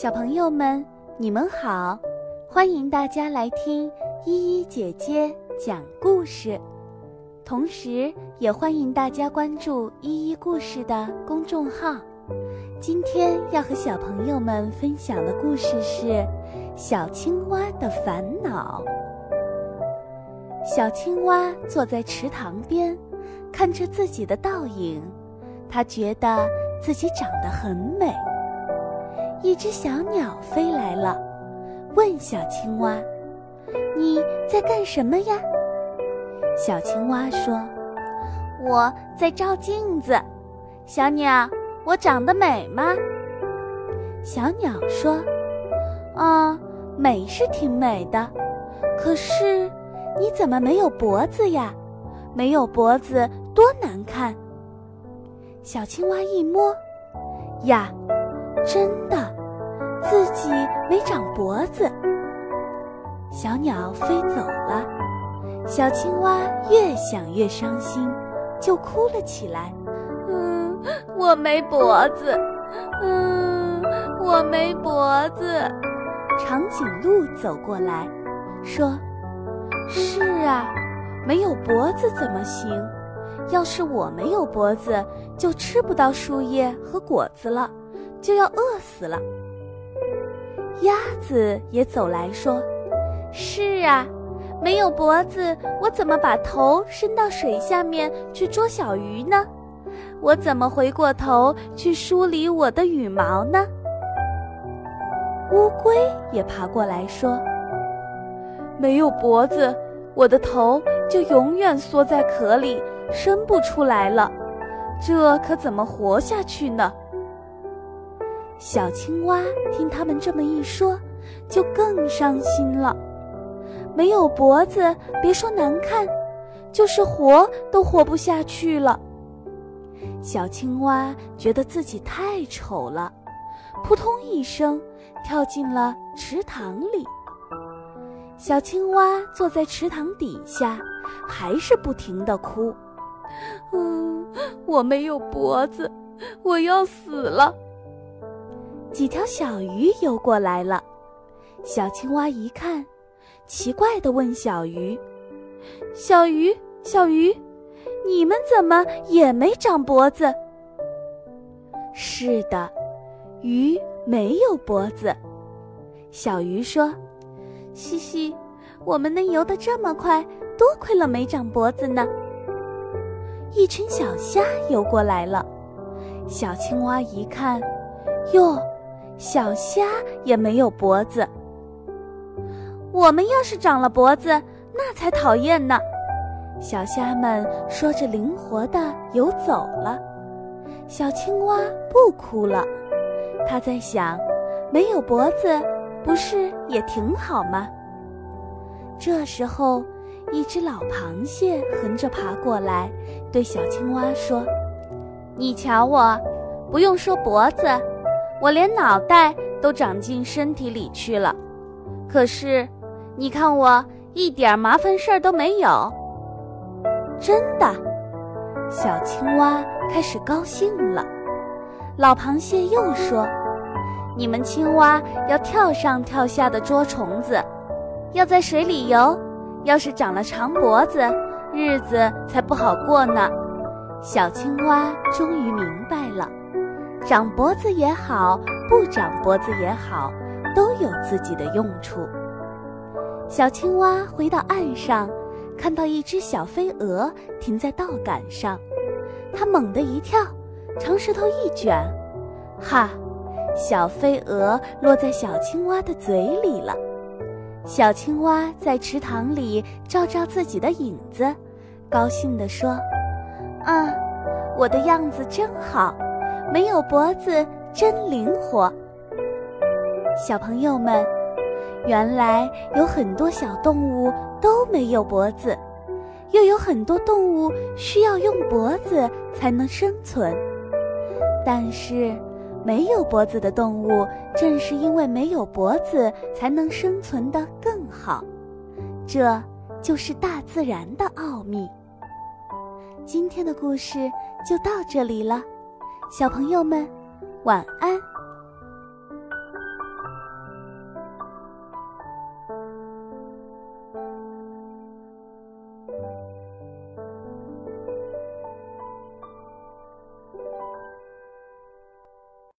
小朋友们，你们好！欢迎大家来听依依姐姐讲故事，同时也欢迎大家关注依依故事的公众号。今天要和小朋友们分享的故事是《小青蛙的烦恼》。小青蛙坐在池塘边，看着自己的倒影，它觉得自己长得很美。一只小鸟飞来了，问小青蛙：“你在干什么呀？”小青蛙说：“我在照镜子。”小鸟，我长得美吗？小鸟说：“啊，美是挺美的，可是你怎么没有脖子呀？没有脖子多难看。”小青蛙一摸，呀。真的，自己没长脖子。小鸟飞走了，小青蛙越想越伤心，就哭了起来。嗯，我没脖子。嗯，我没脖子。长颈鹿走过来，说：“是啊，没有脖子怎么行？要是我没有脖子，就吃不到树叶和果子了。”就要饿死了。鸭子也走来说：“是啊，没有脖子，我怎么把头伸到水下面去捉小鱼呢？我怎么回过头去梳理我的羽毛呢？”乌龟也爬过来说：“没有脖子，我的头就永远缩在壳里，伸不出来了，这可怎么活下去呢？”小青蛙听他们这么一说，就更伤心了。没有脖子，别说难看，就是活都活不下去了。小青蛙觉得自己太丑了，扑通一声跳进了池塘里。小青蛙坐在池塘底下，还是不停地哭：“嗯，我没有脖子，我要死了。”几条小鱼游过来了，小青蛙一看，奇怪地问小鱼：“小鱼，小鱼，你们怎么也没长脖子？”“是的，鱼没有脖子。”小鱼说：“嘻嘻，我们能游得这么快，多亏了没长脖子呢。”一群小虾游过来了，小青蛙一看，哟。小虾也没有脖子。我们要是长了脖子，那才讨厌呢。小虾们说着，灵活的游走了。小青蛙不哭了，它在想：没有脖子，不是也挺好吗？这时候，一只老螃蟹横着爬过来，对小青蛙说：“你瞧我，不用说脖子。”我连脑袋都长进身体里去了，可是，你看我一点麻烦事儿都没有。真的，小青蛙开始高兴了。老螃蟹又说：“你们青蛙要跳上跳下的捉虫子，要在水里游。要是长了长脖子，日子才不好过呢。”小青蛙终于明白了。长脖子也好，不长脖子也好，都有自己的用处。小青蛙回到岸上，看到一只小飞蛾停在稻杆上，它猛地一跳，长舌头一卷，哈！小飞蛾落在小青蛙的嘴里了。小青蛙在池塘里照照自己的影子，高兴地说：“啊，我的样子真好。”没有脖子真灵活，小朋友们，原来有很多小动物都没有脖子，又有很多动物需要用脖子才能生存。但是，没有脖子的动物正是因为没有脖子才能生存的更好，这就是大自然的奥秘。今天的故事就到这里了。小朋友们，晚安。